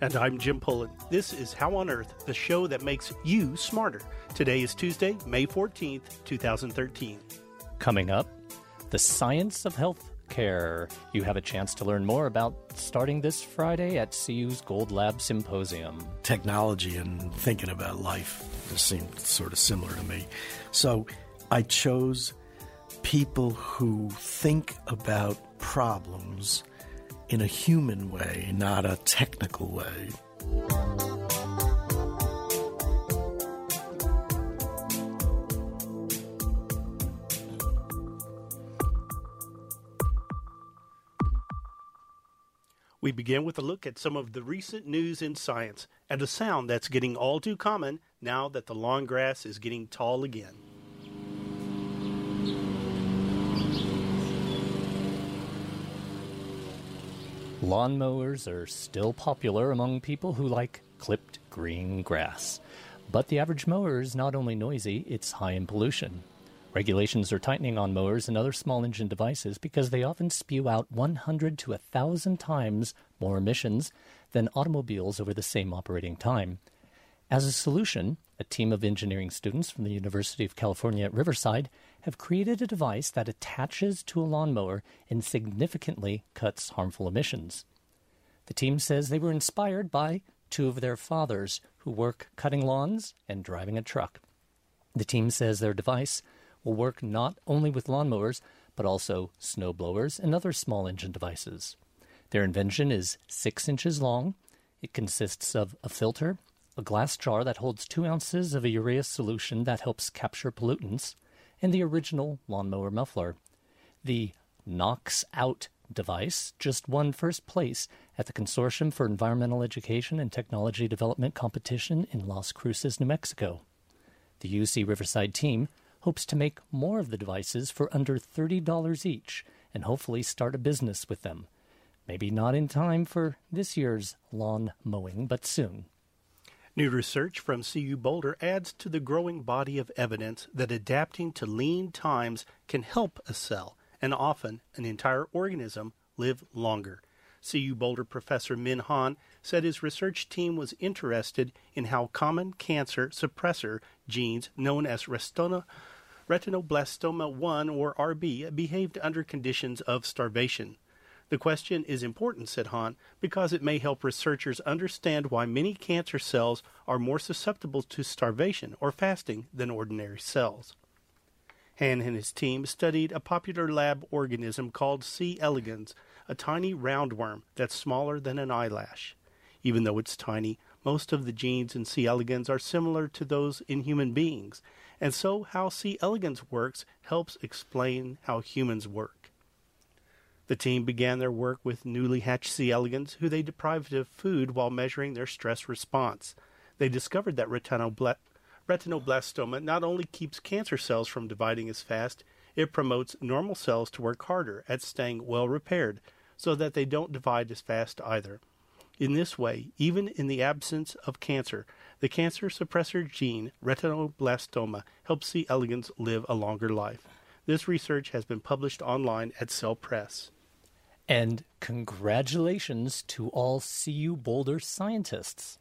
Parker. And I'm Jim Pullen. This is How on Earth, the show that makes you smarter. Today is Tuesday, May 14th, 2013. Coming up, the science of health care. You have a chance to learn more about starting this Friday at CU's Gold Lab Symposium. Technology and thinking about life just seemed sort of similar to me. So I chose people who think about problems in a human way, not a technical way. We begin with a look at some of the recent news in science and a sound that's getting all too common now that the lawn grass is getting tall again. Lawnmowers are still popular among people who like clipped green grass. But the average mower is not only noisy, it's high in pollution. Regulations are tightening on mowers and other small engine devices because they often spew out 100 to 1,000 times more emissions than automobiles over the same operating time. As a solution, a team of engineering students from the University of California at Riverside have created a device that attaches to a lawnmower and significantly cuts harmful emissions. The team says they were inspired by two of their fathers who work cutting lawns and driving a truck. The team says their device will work not only with lawnmowers, but also snowblowers and other small engine devices. Their invention is six inches long. It consists of a filter, a glass jar that holds two ounces of a urea solution that helps capture pollutants, and the original lawnmower muffler. The Knocks Out device just won first place at the Consortium for Environmental Education and Technology Development competition in Las Cruces, New Mexico. The UC Riverside team hopes to make more of the devices for under $30 each and hopefully start a business with them. Maybe not in time for this year's lawn mowing, but soon. New research from CU Boulder adds to the growing body of evidence that adapting to lean times can help a cell, and often an entire organism, live longer. CU Boulder professor Min Han said his research team was interested in how common cancer suppressor genes known as restona, retinoblastoma 1 or RB behaved under conditions of starvation. The question is important, said Han, because it may help researchers understand why many cancer cells are more susceptible to starvation or fasting than ordinary cells. Han and his team studied a popular lab organism called C. elegans, a tiny roundworm that's smaller than an eyelash. Even though it's tiny, most of the genes in C. elegans are similar to those in human beings, and so how C. elegans works helps explain how humans work. The team began their work with newly hatched C. elegans, who they deprived of food while measuring their stress response. They discovered that retinobla- retinoblastoma not only keeps cancer cells from dividing as fast, it promotes normal cells to work harder at staying well repaired so that they don't divide as fast either. In this way, even in the absence of cancer, the cancer suppressor gene retinoblastoma helps C. elegans live a longer life. This research has been published online at Cell Press. And congratulations to all CU Boulder scientists.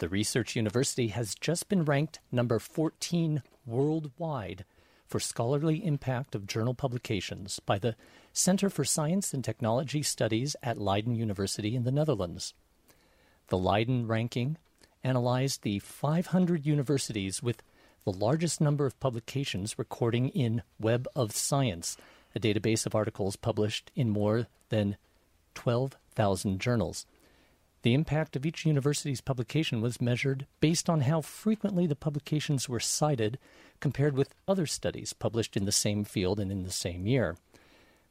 The research university has just been ranked number 14 worldwide for scholarly impact of journal publications by the Center for Science and Technology Studies at Leiden University in the Netherlands. The Leiden ranking analyzed the 500 universities with the largest number of publications recording in Web of Science, a database of articles published in more than 12,000 journals. The impact of each university's publication was measured based on how frequently the publications were cited compared with other studies published in the same field and in the same year.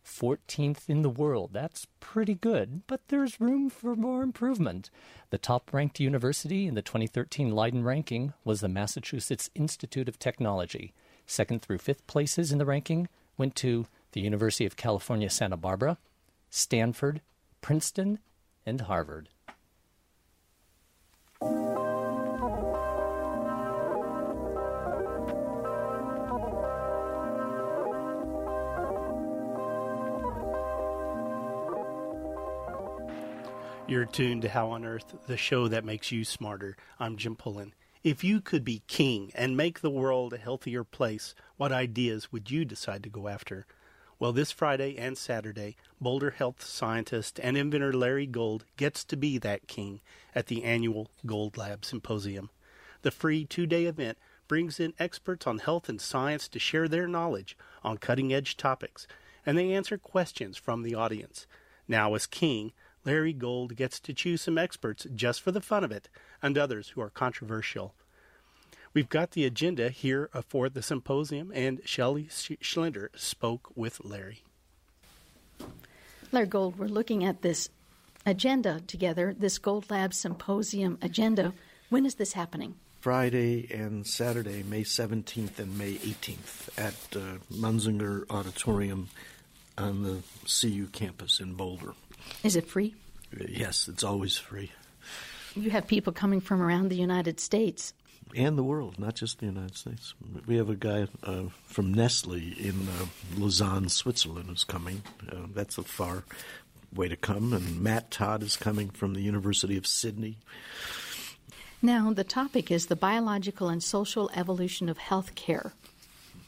14th in the world. That's pretty good, but there's room for more improvement. The top ranked university in the 2013 Leiden ranking was the Massachusetts Institute of Technology. Second through fifth places in the ranking went to the University of California, Santa Barbara, Stanford, Princeton, and Harvard. You're tuned to How on Earth, the show that makes you smarter. I'm Jim Pullen. If you could be king and make the world a healthier place, what ideas would you decide to go after? Well, this Friday and Saturday, Boulder health scientist and inventor Larry Gold gets to be that king at the annual Gold Lab Symposium. The free two day event brings in experts on health and science to share their knowledge on cutting edge topics, and they answer questions from the audience. Now, as king, Larry Gold gets to choose some experts just for the fun of it and others who are controversial. We've got the agenda here for the symposium, and Shelley Schlender spoke with Larry. Larry Gold, we're looking at this agenda together, this Gold Lab Symposium agenda. When is this happening? Friday and Saturday, May 17th and May 18th at uh, Muenzinger Auditorium on the CU campus in Boulder. Is it free? Yes, it's always free. You have people coming from around the United States. And the world, not just the United States. We have a guy uh, from Nestle in uh, Lausanne, Switzerland, who's coming. Uh, that's a far way to come. And Matt Todd is coming from the University of Sydney. Now, the topic is the biological and social evolution of healthcare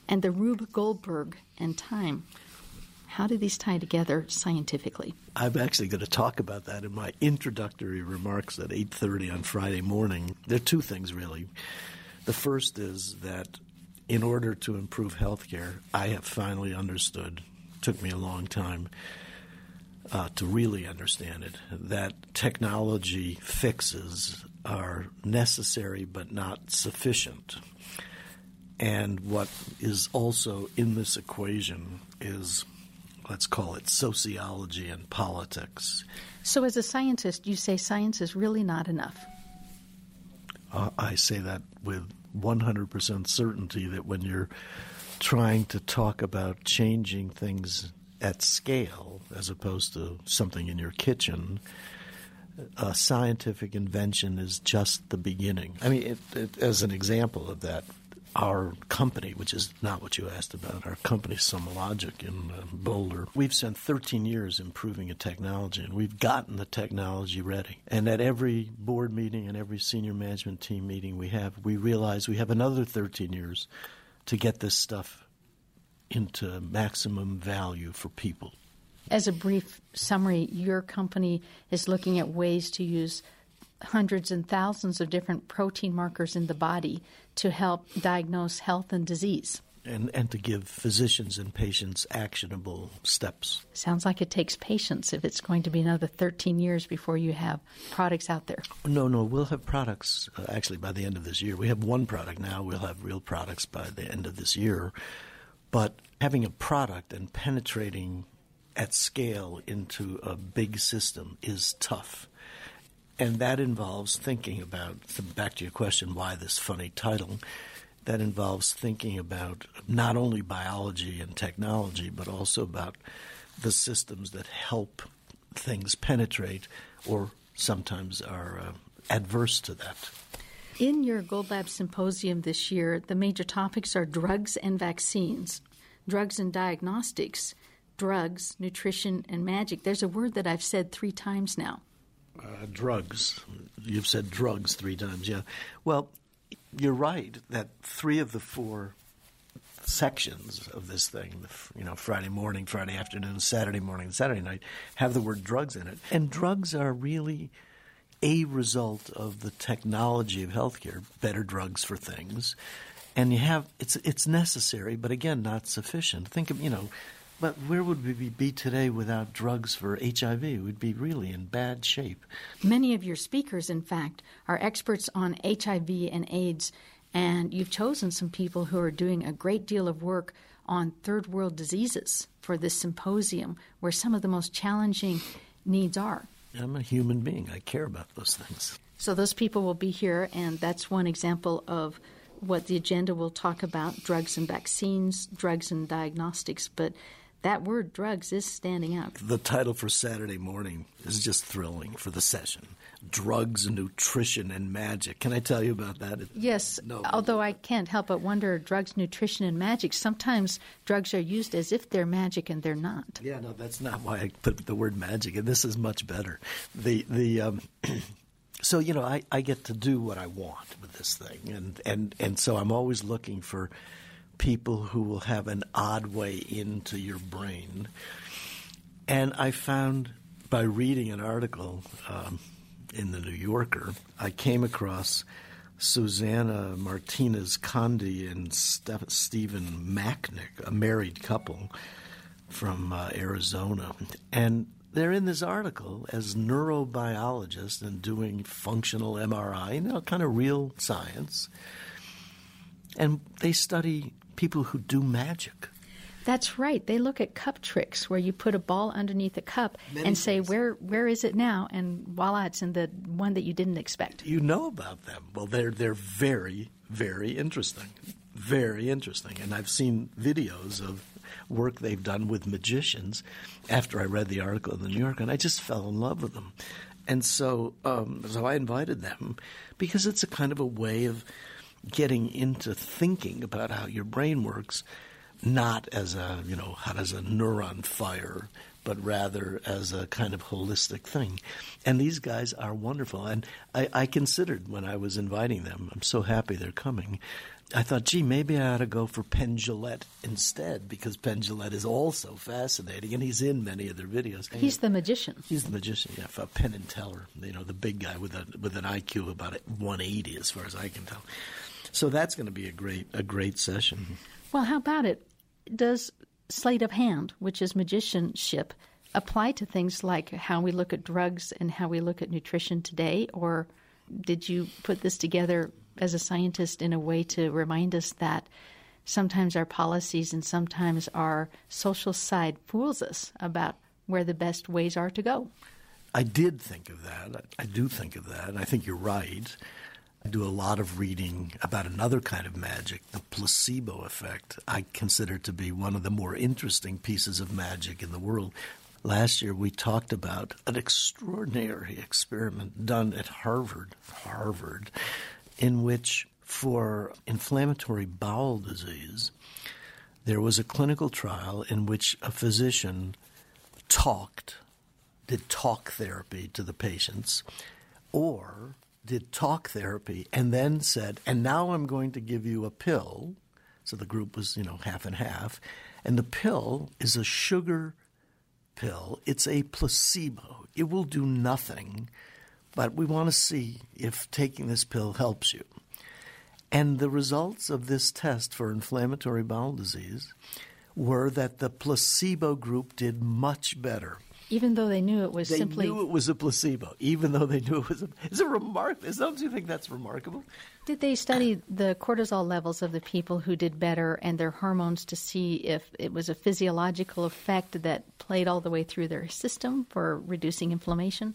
and the Rube Goldberg and time. How do these tie together scientifically? I'm actually going to talk about that in my introductory remarks at 8:30 on Friday morning. There are two things really. The first is that in order to improve healthcare, I have finally understood. Took me a long time uh, to really understand it. That technology fixes are necessary but not sufficient. And what is also in this equation is let's call it sociology and politics. So, as a scientist, you say science is really not enough. Uh, I say that with 100% certainty that when you're trying to talk about changing things at scale as opposed to something in your kitchen, a scientific invention is just the beginning. I mean, it, it, as an example of that, our company, which is not what you asked about, our company SomaLogic in uh, Boulder, we've spent 13 years improving a technology and we've gotten the technology ready. And at every board meeting and every senior management team meeting we have, we realize we have another 13 years to get this stuff into maximum value for people. As a brief summary, your company is looking at ways to use hundreds and thousands of different protein markers in the body to help diagnose health and disease. And, and to give physicians and patients actionable steps. Sounds like it takes patience if it's going to be another 13 years before you have products out there. No, no, we'll have products uh, actually by the end of this year. We have one product now, we'll have real products by the end of this year. But having a product and penetrating at scale into a big system is tough. And that involves thinking about, back to your question, why this funny title? That involves thinking about not only biology and technology, but also about the systems that help things penetrate or sometimes are uh, adverse to that. In your Gold Lab Symposium this year, the major topics are drugs and vaccines, drugs and diagnostics, drugs, nutrition, and magic. There's a word that I've said three times now uh, drugs. You've said drugs three times, yeah. Well, you're right that three of the four sections of this thing, you know, Friday morning, Friday afternoon, Saturday morning, Saturday night, have the word drugs in it. And drugs are really a result of the technology of healthcare, better drugs for things. And you have it's it's necessary, but again, not sufficient. Think of you know, but where would we be today without drugs for HIV? We'd be really in bad shape. Many of your speakers, in fact, are experts on HIV and AIDS, and you've chosen some people who are doing a great deal of work on third world diseases for this symposium, where some of the most challenging needs are. I'm a human being. I care about those things. So those people will be here, and that's one example of what the agenda will talk about drugs and vaccines, drugs and diagnostics. But that word drugs is standing out. The title for Saturday morning is just thrilling for the session. drugs, nutrition, and magic. Can I tell you about that? Yes, no. although I can't help but wonder drugs, nutrition, and magic. Sometimes drugs are used as if they're magic and they're not. Yeah, no, that's not why I put the word magic, and this is much better. The, the, um, so, you know, I, I get to do what I want with this thing, and, and, and so I'm always looking for people who will have an odd way into your brain. And I found by reading an article um, in the New Yorker, I came across Susana Martinez Conde and Steph- Stephen Macknik, a married couple from uh, Arizona. And they're in this article as neurobiologists and doing functional MRI, you know, kind of real science. And they study people who do magic. That's right. They look at cup tricks where you put a ball underneath a cup Many and say, "Where where is it now?" And voila, it's in the one that you didn't expect. You know about them. Well, they're they're very very interesting, very interesting. And I've seen videos of work they've done with magicians after I read the article in the New Yorker, and I just fell in love with them. And so, um, so I invited them because it's a kind of a way of getting into thinking about how your brain works not as a, you know, how does a neuron fire, but rather as a kind of holistic thing. And these guys are wonderful. And I, I considered when I was inviting them, I'm so happy they're coming. I thought, gee, maybe I ought to go for Penn Jillette instead because Penn Jillette is also fascinating, and he's in many of their videos. He's the magician. He's the magician, yeah. For Penn and Teller, you know, the big guy with a with an IQ of about 180, as far as I can tell. So that's going to be a great a great session. Well, how about it? does sleight of hand, which is magicianship, apply to things like how we look at drugs and how we look at nutrition today? Or did you put this together as a scientist in a way to remind us that sometimes our policies and sometimes our social side fools us about where the best ways are to go? I did think of that. I do think of that. I think you're right. I do a lot of reading about another kind of magic, the placebo effect. I consider to be one of the more interesting pieces of magic in the world. Last year, we talked about an extraordinary experiment done at Harvard, Harvard, in which for inflammatory bowel disease, there was a clinical trial in which a physician talked, did talk therapy to the patients, or did talk therapy and then said, and now I'm going to give you a pill. So the group was, you know, half and half. And the pill is a sugar pill. It's a placebo. It will do nothing, but we want to see if taking this pill helps you. And the results of this test for inflammatory bowel disease were that the placebo group did much better even though they knew it was they simply. knew it was a placebo, even though they knew it was a. Is it remarkable? Don't you think that's remarkable? Did they study the cortisol levels of the people who did better and their hormones to see if it was a physiological effect that played all the way through their system for reducing inflammation?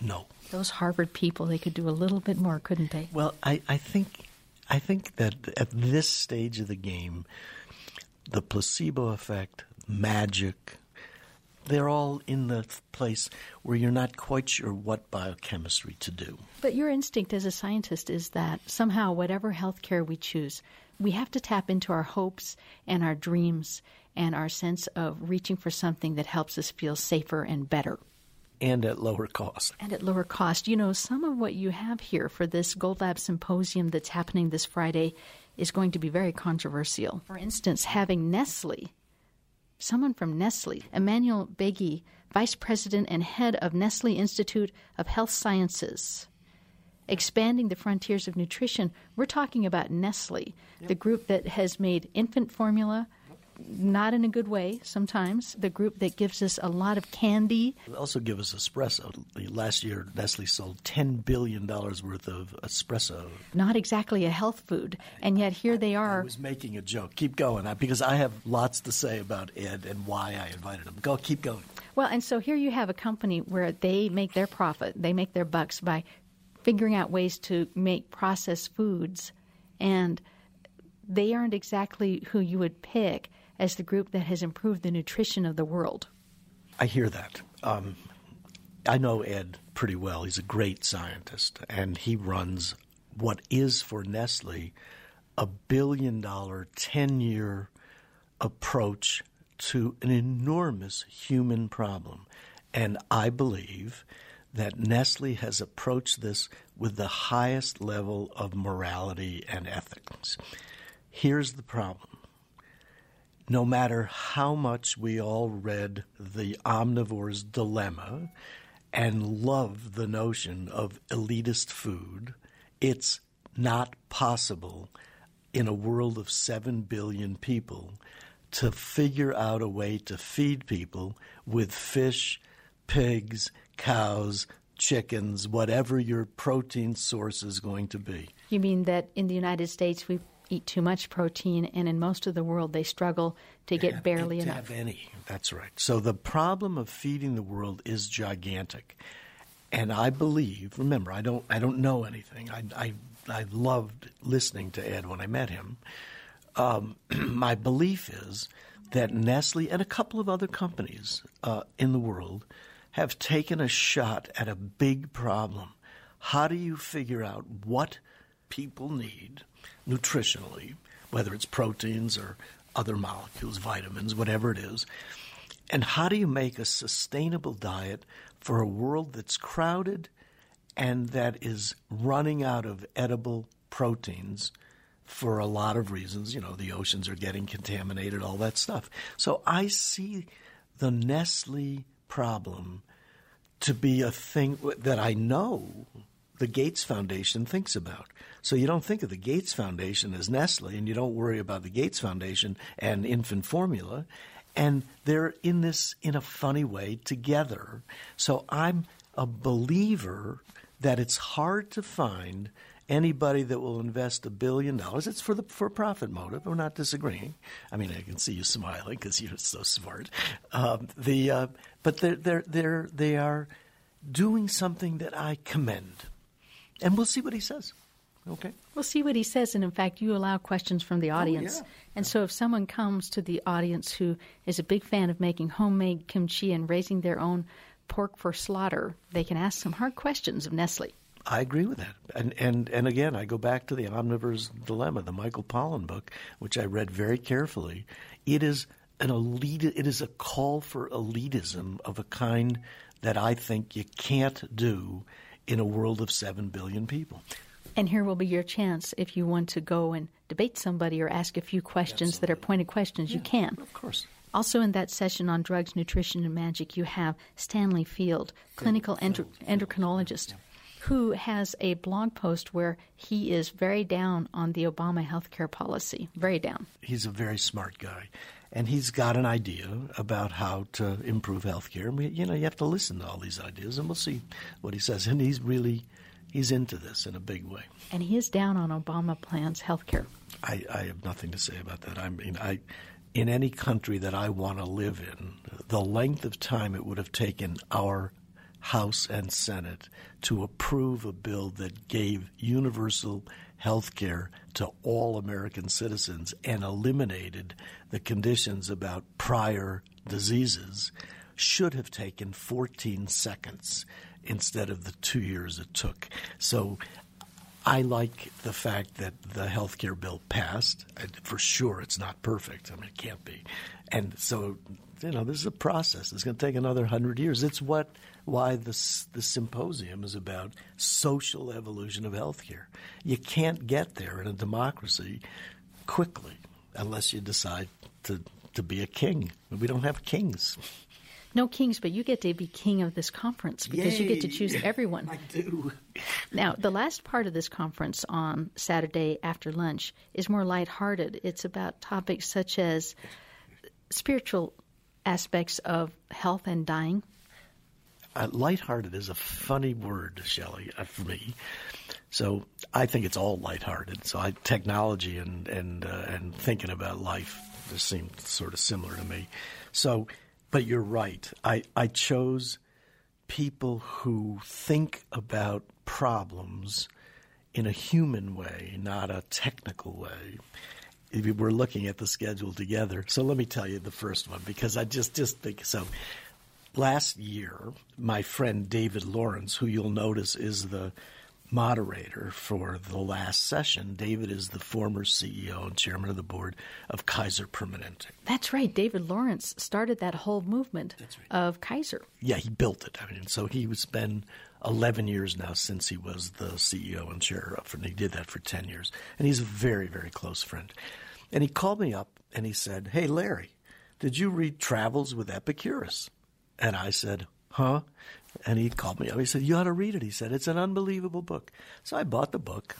No. Those Harvard people, they could do a little bit more, couldn't they? Well, I, I think I think that at this stage of the game, the placebo effect, magic, they're all in the place where you're not quite sure what biochemistry to do. But your instinct as a scientist is that somehow, whatever healthcare we choose, we have to tap into our hopes and our dreams and our sense of reaching for something that helps us feel safer and better. And at lower cost. And at lower cost. You know, some of what you have here for this Gold Lab symposium that's happening this Friday is going to be very controversial. For instance, having Nestle someone from Nestle, Emmanuel Baetge, Vice President and Head of Nestle Institute of Health Sciences. Expanding the frontiers of nutrition, we're talking about Nestle, yep. the group that has made infant formula, not in a good way sometimes. The group that gives us a lot of candy. They also give us espresso. Last year, Nestle sold $10 billion worth of espresso. Not exactly a health food, and yet here they are. I was making a joke. Keep going, because I have lots to say about Ed and why I invited him. Go, keep going. Well, and so here you have a company where they make their profit, they make their bucks by figuring out ways to make processed foods, and they aren't exactly who you would pick as the group that has improved the nutrition of the world. I hear that. Um, I know Ed pretty well. He's a great scientist, and he runs what is for Nestle a billion dollar, 10 year approach to an enormous human problem. And I believe that Nestle has approached this with the highest level of morality and ethics. Here's the problem. No matter how much we all read The Omnivore's Dilemma and love the notion of elitist food, it's not possible in a world of 7 billion people to figure out a way to feed people with fish, pigs, cows, chickens, whatever your protein source is going to be. You mean that in the United States we eat too much protein, and in most of the world they struggle to get have, barely to enough? have any. That's right. So the problem of feeding the world is gigantic, and I believe. Remember, I don't. I don't know anything. I. I, I loved listening to Ed when I met him. Um, my belief is that Nestle and a couple of other companies uh, in the world have taken a shot at a big problem. How do you figure out what people need nutritionally, whether it's proteins or other molecules, vitamins, whatever it is? And how do you make a sustainable diet for a world that's crowded and that is running out of edible proteins for a lot of reasons? You know, the oceans are getting contaminated, all that stuff. So I see the Nestle problem to be a thing that I know the Gates Foundation thinks about. So you don't think of the Gates Foundation as Nestle, and you don't worry about the Gates Foundation and infant formula, and they're in this in a funny way together. So I'm a believer that it's hard to find anybody that will invest a billion dollars. It's for the for profit motive. We're not disagreeing. I mean, I can see you smiling because you're so smart. Um, the uh, but they're they're they're they are doing something that I commend, and we'll see what he says. Okay. We'll see what he says, and in fact, you allow questions from the oh, audience. yeah. And so, if someone comes to the audience who is a big fan of making homemade kimchi and raising their own pork for slaughter, they can ask some hard questions of Nestle. I agree with that, and and and again, I go back to the Omnivore's Dilemma, the Michael Pollan book, which I read very carefully. It is an elite. It is a call for elitism of a kind that I think you can't do in a world of seven billion people. And here will be your chance if you want to go and debate somebody or ask a few questions that are pointed questions. You can. Of course. Also, in that session on drugs, nutrition, and magic, you have Stanley Feld, clinical endo- endocrinologist, who has a blog post where he is very down on the Obama health care policy. Very down. He's a very smart guy, and he's got an idea about how to improve healthcare. And we, you know, you have to listen to all these ideas, and we'll see what he says. And he's really he's into this in a big way. And he is down on Obama plans healthcare. I, I have nothing to say about that. I mean, I in any country that I want to live in, the length of time it would have taken our House and Senate to approve a bill that gave universal health care to all American citizens and eliminated the conditions about prior diseases should have taken 14 seconds instead of the two years it took. So I like the fact that the health care bill passed. For sure, it's not perfect. I mean, it can't be. And so, you know, this is a process. It's going to take another hundred years. It's what why this the symposium is about social evolution of healthcare. You can't get there in a democracy quickly unless you decide to to be a king. We don't have kings. No kings, but you get to be king of this conference because you get to choose everyone. I do. Now, the last part of this conference on Saturday after lunch is more lighthearted. It's about topics such as spiritual aspects of health and dying. Uh, lighthearted is a funny word, Shelley, uh, for me. So I think it's all lighthearted. So I, technology and and uh, and thinking about life just seem sort of similar to me. So, but you're right. I I chose people who think about problems in a human way, not a technical way. We're looking at the schedule together. So let me tell you the first one because I just just think so. Last year, my friend David Lawrence, who you'll notice is the moderator for the last session. David is the former CEO and chairman of the board of Kaiser Permanente. That's right. David Lawrence started that whole movement right. of Kaiser. Yeah, he built it. I mean, so he's been 11 years now since he was the CEO and chair of, and he did that for 10 years. And he's a very, very close friend. And he called me up and he said, Hey, Larry, did you read Travels with Epicurus? And I said, Huh? And he called me up. He said, You ought to read it. He said, It's an unbelievable book. So I bought the book,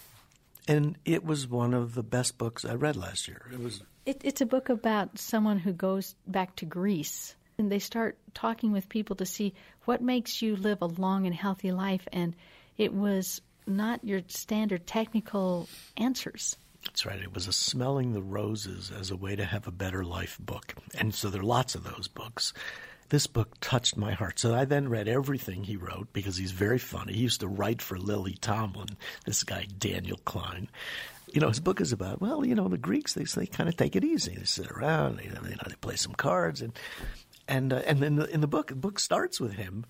and it was one of the best books I read last year. It was. It, it's a book about someone who goes back to Greece, and they start talking with people to see what makes you live a long and healthy life. And it was not your standard technical answers. That's right. It was a smelling the roses as a way to have a better life book. And so there are lots of those books this book touched my heart. So I then read everything he wrote because he's very funny. He used to write for Lily Tomlin, this guy Daniel Klein. You know, his book is about well, you know, the Greeks they they kind of take it easy. They sit around, they, you know, they play some cards, and and uh, and in the, in the book, the book starts with him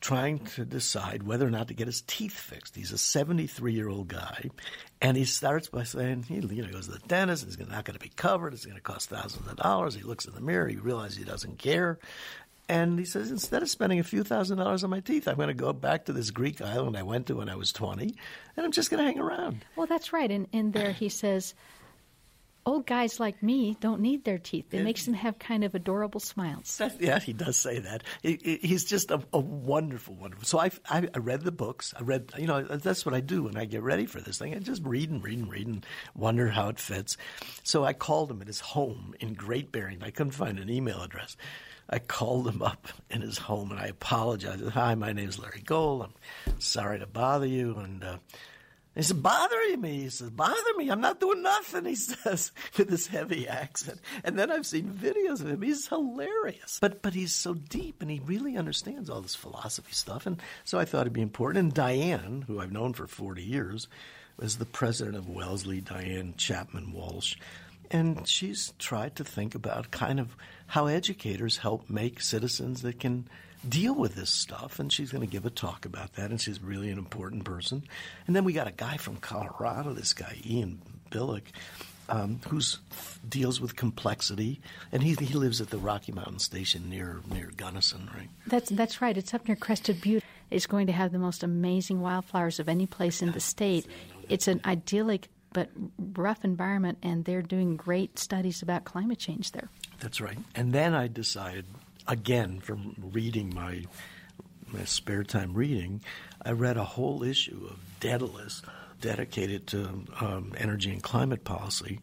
trying to decide whether or not to get his teeth fixed. He's a 73 year old guy, and he starts by saying he you know goes to the dentist. He's not going to be covered. It's going to cost thousands of dollars. He looks in the mirror. He realizes he doesn't care, and he says, instead of spending a few thousand dollars on my teeth, I'm going to go back to this Greek island I went to when I was 20, and I'm just going to hang around. Well, that's right. And in there, he says, old guys like me don't need their teeth. It, it makes them have kind of adorable smiles. That, yeah, he does say that. he's just a, a, wonderful, wonderful. So I, I, I, read the books. I read, you know, that's what I do when I get ready for this thing. I just read and read and read and wonder how it fits. So I called him at his home in Great Barrington. I couldn't find an email address. I called him up in his home and I apologized. Hi, my name is Larry Gold. I'm sorry to bother you. And uh, he said, bothering me. He says, bother me. I'm not doing nothing, he says, with this heavy accent. And then I've seen videos of him. He's hilarious. But but he's so deep and he really understands all this philosophy stuff. And so I thought it'd be important. And Diane, who I've known for 40 years, was the president of Wellesley, Diane Chapman Walsh. And she's tried to think about kind of how educators help make citizens that can deal with this stuff. And she's going to give a talk about that. And she's really an important person. And then we got a guy from Colorado, this guy, Ian Billick, um, who deals with complexity, and he he lives at the Rocky Mountain Station near near Gunnison, right? That's that's right. It's up near Crested Butte. It's going to have the most amazing wildflowers of any place in the state. It's an idyllic but rough environment, and they're doing great studies about climate change there. That's right. And then I decided, again, from reading my my spare time reading, I read a whole issue of Daedalus dedicated to um, energy and climate policy,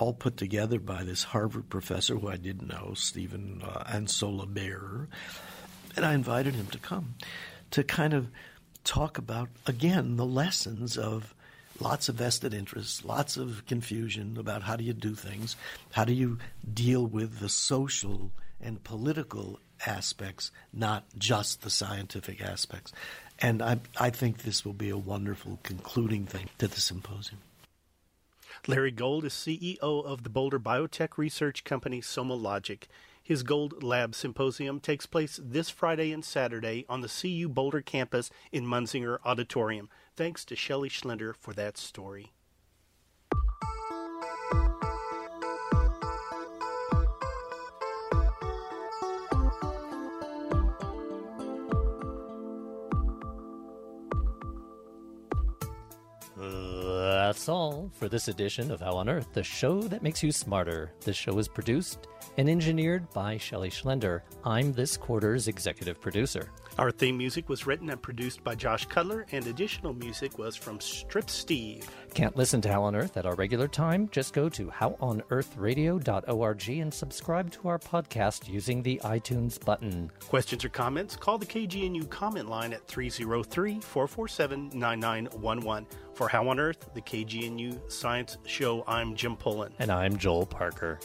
all put together by this Harvard professor who I didn't know, Stephen uh, Ansolabehere. And I invited him to come to kind of talk about, again, the lessons of lots of vested interests, lots of confusion about how do you do things, how do you deal with the social and political aspects, not just the scientific aspects. And I, I think this will be a wonderful concluding thing to the symposium. Larry Gold is CEO of the Boulder biotech research company SomaLogic. His Gold Lab Symposium takes place this Friday and Saturday on the CU Boulder campus in Muenzinger Auditorium. Thanks to Shelley Schlender for that story. That's all for this edition of How on Earth, the show that makes you smarter. This show is produced and engineered by Shelley Schlender. I'm this quarter's executive producer. Our theme music was written and produced by Josh Cutler, and additional music was from Strip Steve. Can't listen to How on Earth at our regular time? Just go to howonearthradio.org and subscribe to our podcast using the iTunes button. Questions or comments? Call the KGNU comment line at 303 447 9911. For How on Earth, the KGNU Science Show, I'm Jim Pullen. And I'm Joel Parker.